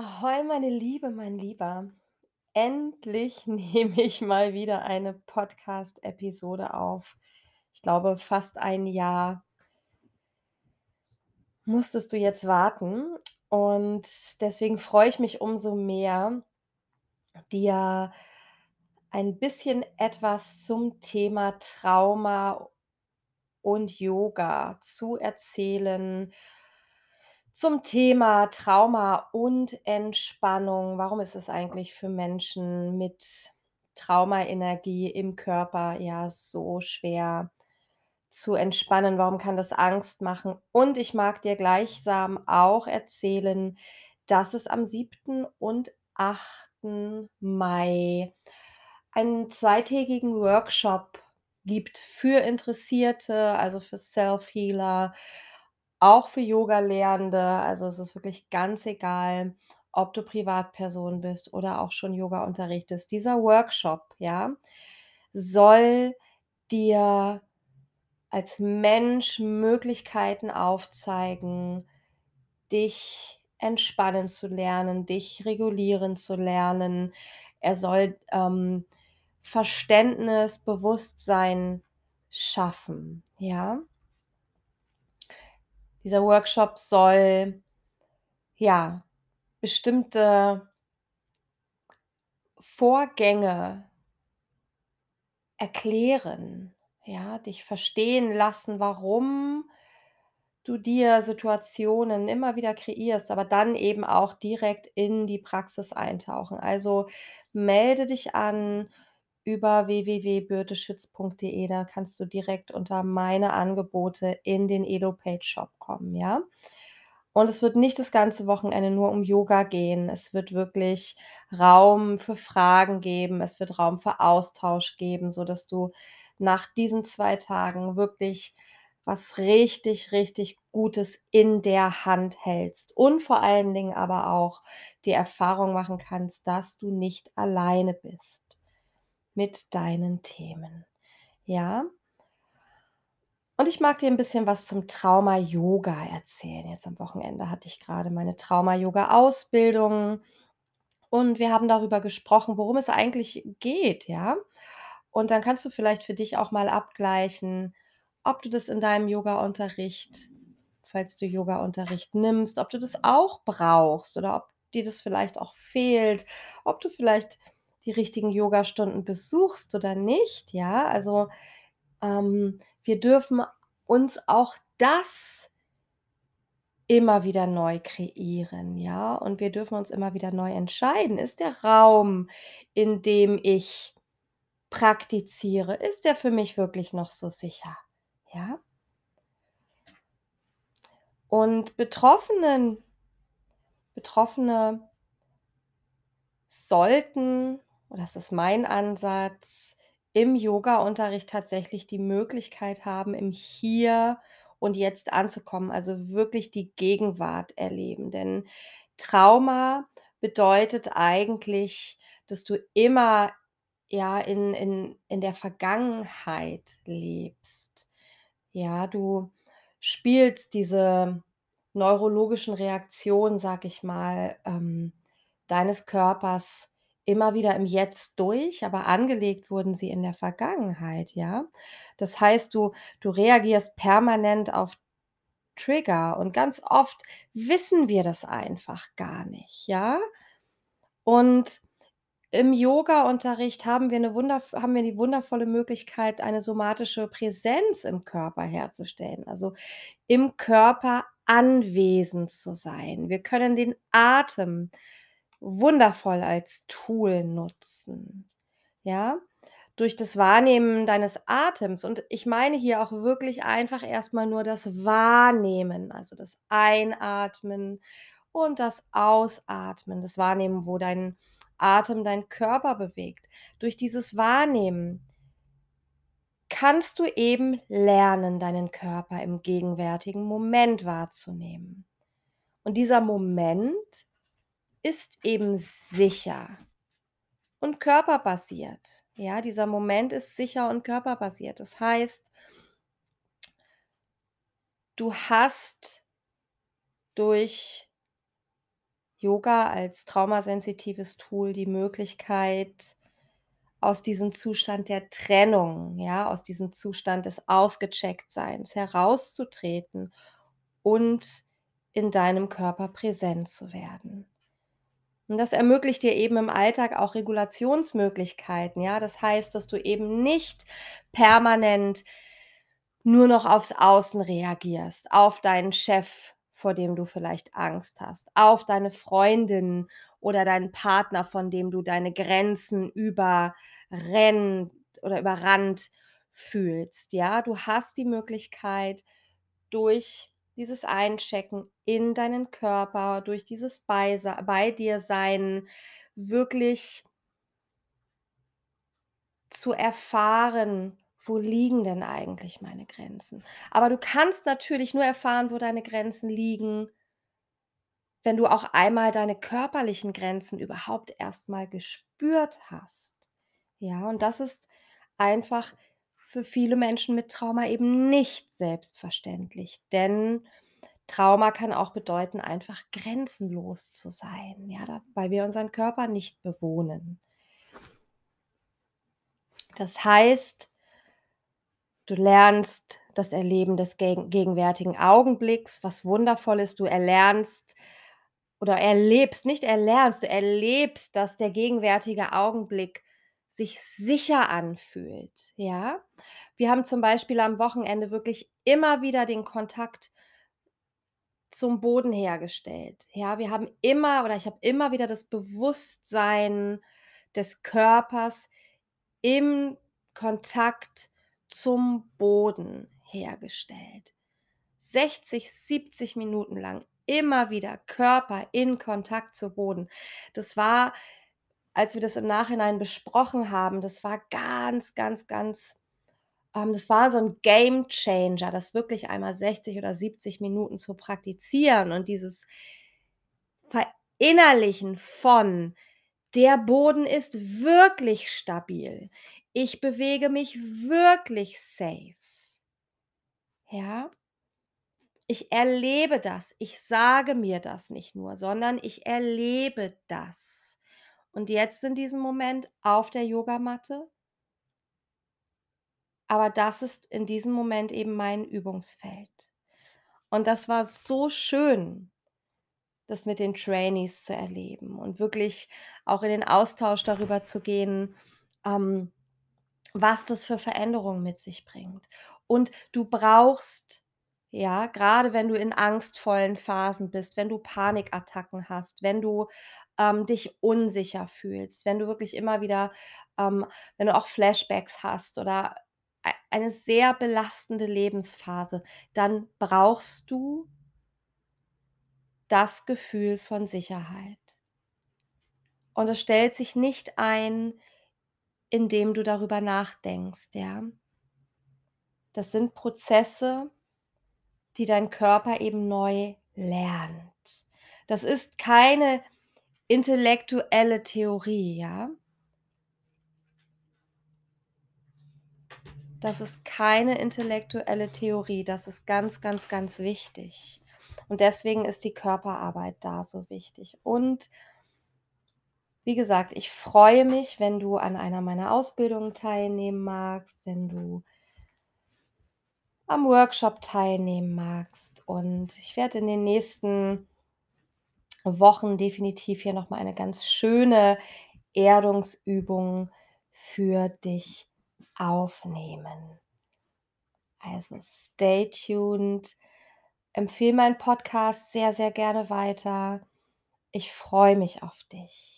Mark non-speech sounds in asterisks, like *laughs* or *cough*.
Ahoi, meine Liebe, mein Lieber. Endlich *laughs* nehme ich mal wieder eine Podcast-Episode auf. Ich glaube, fast ein Jahr musstest du jetzt warten und deswegen freue ich mich umso mehr, dir ein bisschen etwas zum Thema Trauma und Yoga zu erzählen zum Thema Trauma und Entspannung. Warum ist es eigentlich für Menschen mit Traumaenergie im Körper, ja, so schwer zu entspannen? Warum kann das Angst machen? Und ich mag dir gleichsam auch erzählen, dass es am 7. und 8. Mai einen zweitägigen Workshop gibt für Interessierte, also für Self-Healer, auch für Yoga-Lehrende. Also, es ist wirklich ganz egal, ob du Privatperson bist oder auch schon Yoga unterrichtest. Dieser Workshop, ja, soll dir als Mensch Möglichkeiten aufzeigen, dich entspannen zu lernen, dich regulieren zu lernen. Er soll, ähm, Verständnis, Bewusstsein schaffen, ja? Dieser Workshop soll, ja, bestimmte Vorgänge erklären, ja, dich verstehen lassen, warum du dir Situationen immer wieder kreierst, aber dann eben auch direkt in die Praxis eintauchen. Also, melde dich an über www.birteschütz.de. Da kannst du direkt unter meine Angebote in den Elopage Shop kommen, ja? Und es wird nicht das ganze Wochenende nur um Yoga gehen. Es wird wirklich Raum für Fragen geben. Es wird Raum für Austausch geben, sodass du nach diesen 2 Tagen wirklich was richtig, richtig Gutes in der Hand hältst und vor allen Dingen aber auch die Erfahrung machen kannst, dass du nicht alleine bist mit deinen Themen, ja? Und ich mag dir 'n bisschen was zum Trauma-Yoga erzählen. Jetzt am Wochenende hatte ich grade meine Trauma-Yoga-Ausbildung und wir haben darüber gesprochen, worum es eigentlich geht, ja? Und dann kannst du vielleicht für dich auch mal abgleichen, ob du das in deinem Yogaunterricht falls du Yogaunterricht nimmst, ob du das auch brauchst oder ob dir das vielleicht auch fehlt, ob du vielleicht die richtigen Yogastunden besuchst oder nicht, ja? Also, ähm, wir dürfen uns auch das immer wieder neu kreieren, ja? Und wir dürfen uns immer wieder neu entscheiden. Ist der Raum, in dem ich praktiziere ist der für mich wirklich noch so sicher, ja? Und Betroffenen Betroffene sollten und das ist mein Ansatz, im Yogaunterricht tatsächlich die Möglichkeit haben, im Hier und Jetzt anzukommen, also wirklich die Gegenwart erleben. Denn Trauma bedeutet eigentlich, dass du immer, ja, in in in der Vergangenheit lebst. Ja, du spielst diese neurologischen Reaktionen, sage ich mal, ähm, deines Körpers immer wieder im Jetzt durch, aber angelegt wurden sie in der Vergangenheit, ja? Das heißt, du du reagierst permanent auf Trigger und ganz oft wissen wir das einfach gar nicht, ja? Und im Yogaunterricht haben wir haben wir die wundervolle Möglichkeit, eine somatische Präsenz im Körper herzustellen, also im Körper anwesend zu sein. Wir können den Atem wundervoll als Tool nutzen, ja? Durch das Wahrnehmen deines Atems und ich meine hier auch wirklich einfach erst mal nur das Wahrnehmen, also das Einatmen und das Ausatmen, das Wahrnehmen, wo dein Atem deinen Körper bewegt. Durch dieses Wahrnehmen kannst du eben lernen, deinen Körper im gegenwärtigen Moment wahrzunehmen. Und dieser Moment ist eben sicher und körperbasiert. Ja, dieser Moment ist sicher und körperbasiert. Das heißt du hast durch Yoga als traumasensitives Tool die Möglichkeit, aus diesem Zustand der Trennung, ja, aus diesem Zustand des Ausgechecktseins herauszutreten und in deinem Körper präsent zu werden. Und das ermöglicht dir eben im Alltag auch Regulationsmöglichkeiten, ja? Das heißt, dass du eben nicht permanent nur noch aufs Außen reagierst, auf deinen Chef, vor dem du vielleicht Angst hast, auf deine Freundin oder deinen Partner, von dem du deine Grenzen überrennt oder überrannt fühlst, ja? Du hast die Möglichkeit, durch dieses Einchecken in deinen Körper, durch dieses Beise bei dir sein, wirklich zu erfahren, wo liegen denn eigentlich meine Grenzen? Aber du kannst natürlich nur erfahren, wo deine Grenzen liegen wenn du auch einmal deine körperlichen Grenzen überhaupt erst mal gespürt hast. Ja, und das ist einfach für viele Menschen mit Trauma eben nicht selbstverständlich, denn Trauma kann auch bedeuten, einfach grenzenlos zu sein, ja, weil wir unseren Körper nicht bewohnen. Das heißt du lernst das Erleben des gegen gegenwärtigen Augenblicks, was wundervoll ist. Du erlernst oder erlebst nicht erlernst, du erlebst, dass der gegenwärtige Augenblick sich sicher anfühlt, ja? Wir haben zum Beispiel am Wochenende wirklich immer wieder den Kontakt zum Boden hergestellt. Ja, wir haben immer oder ich habe immer wieder das Bewusstsein des Körpers im Kontakt zum Boden hergestellt. 60, 70 Minuten lang immer wieder Körper in Kontakt zu Boden. Das war, als wir das im Nachhinein besprochen haben das war ganz, ganz, ganz ähm, das war so 'n Gamechanger, das wirklich einmal 60 oder 70 Minuten zu praktizieren und dieses Verinnerlichen von: „Der Boden ist wirklich stabil. Ich bewege mich wirklich safe.“ Ja? Ich erlebe das. Ich sage mir das nicht nur, sondern ich erlebe das. Und jetzt in diesem Moment auf der Yogamatte aber das ist in diesem Moment eben mein Übungsfeld. Und das war so schön, das mit den Trainees zu erleben und wirklich auch in den Austausch darüber zu gehen, ähm, was das für Veränderungen mit sich bringt. Und du brauchst ja, grade wenn du in angstvollen Phasen bist, wenn du Panikattacken hast, wenn du, ähm, dich unsicher fühlst, wenn du wirklich immer wieder ähm, wenn du auch Flashbacks hast oder ei eine sehr belastende Lebensphase, dann brauchst du das Gefühl von Sicherheit. Und es stellt sich nicht ein, indem du darüber nachdenkst, ja? Das sind Prozesse, die dein Körper eben neu lernt. Das ist keine intellektuelle Theorie, ja? Das ist keine intellektuelle Theorie, das ist ganz, ganz, ganz wichtig. Und deswegen ist die Körperarbeit da so wichtig. Und wie gesagt, ich freue mich, wenn du an einer meiner Ausbildungen teilnehmen magst, wenn du am Workshop teilnehmen magst. Und ich werde in den nächsten Wochen definitiv hier noch mal eine ganz schöne Erdungsübung für dich aufnehmen. Also, stay tuned. Empfehle meinen Podcast sehr, sehr gerne weiter. Ich freue mich auf dich.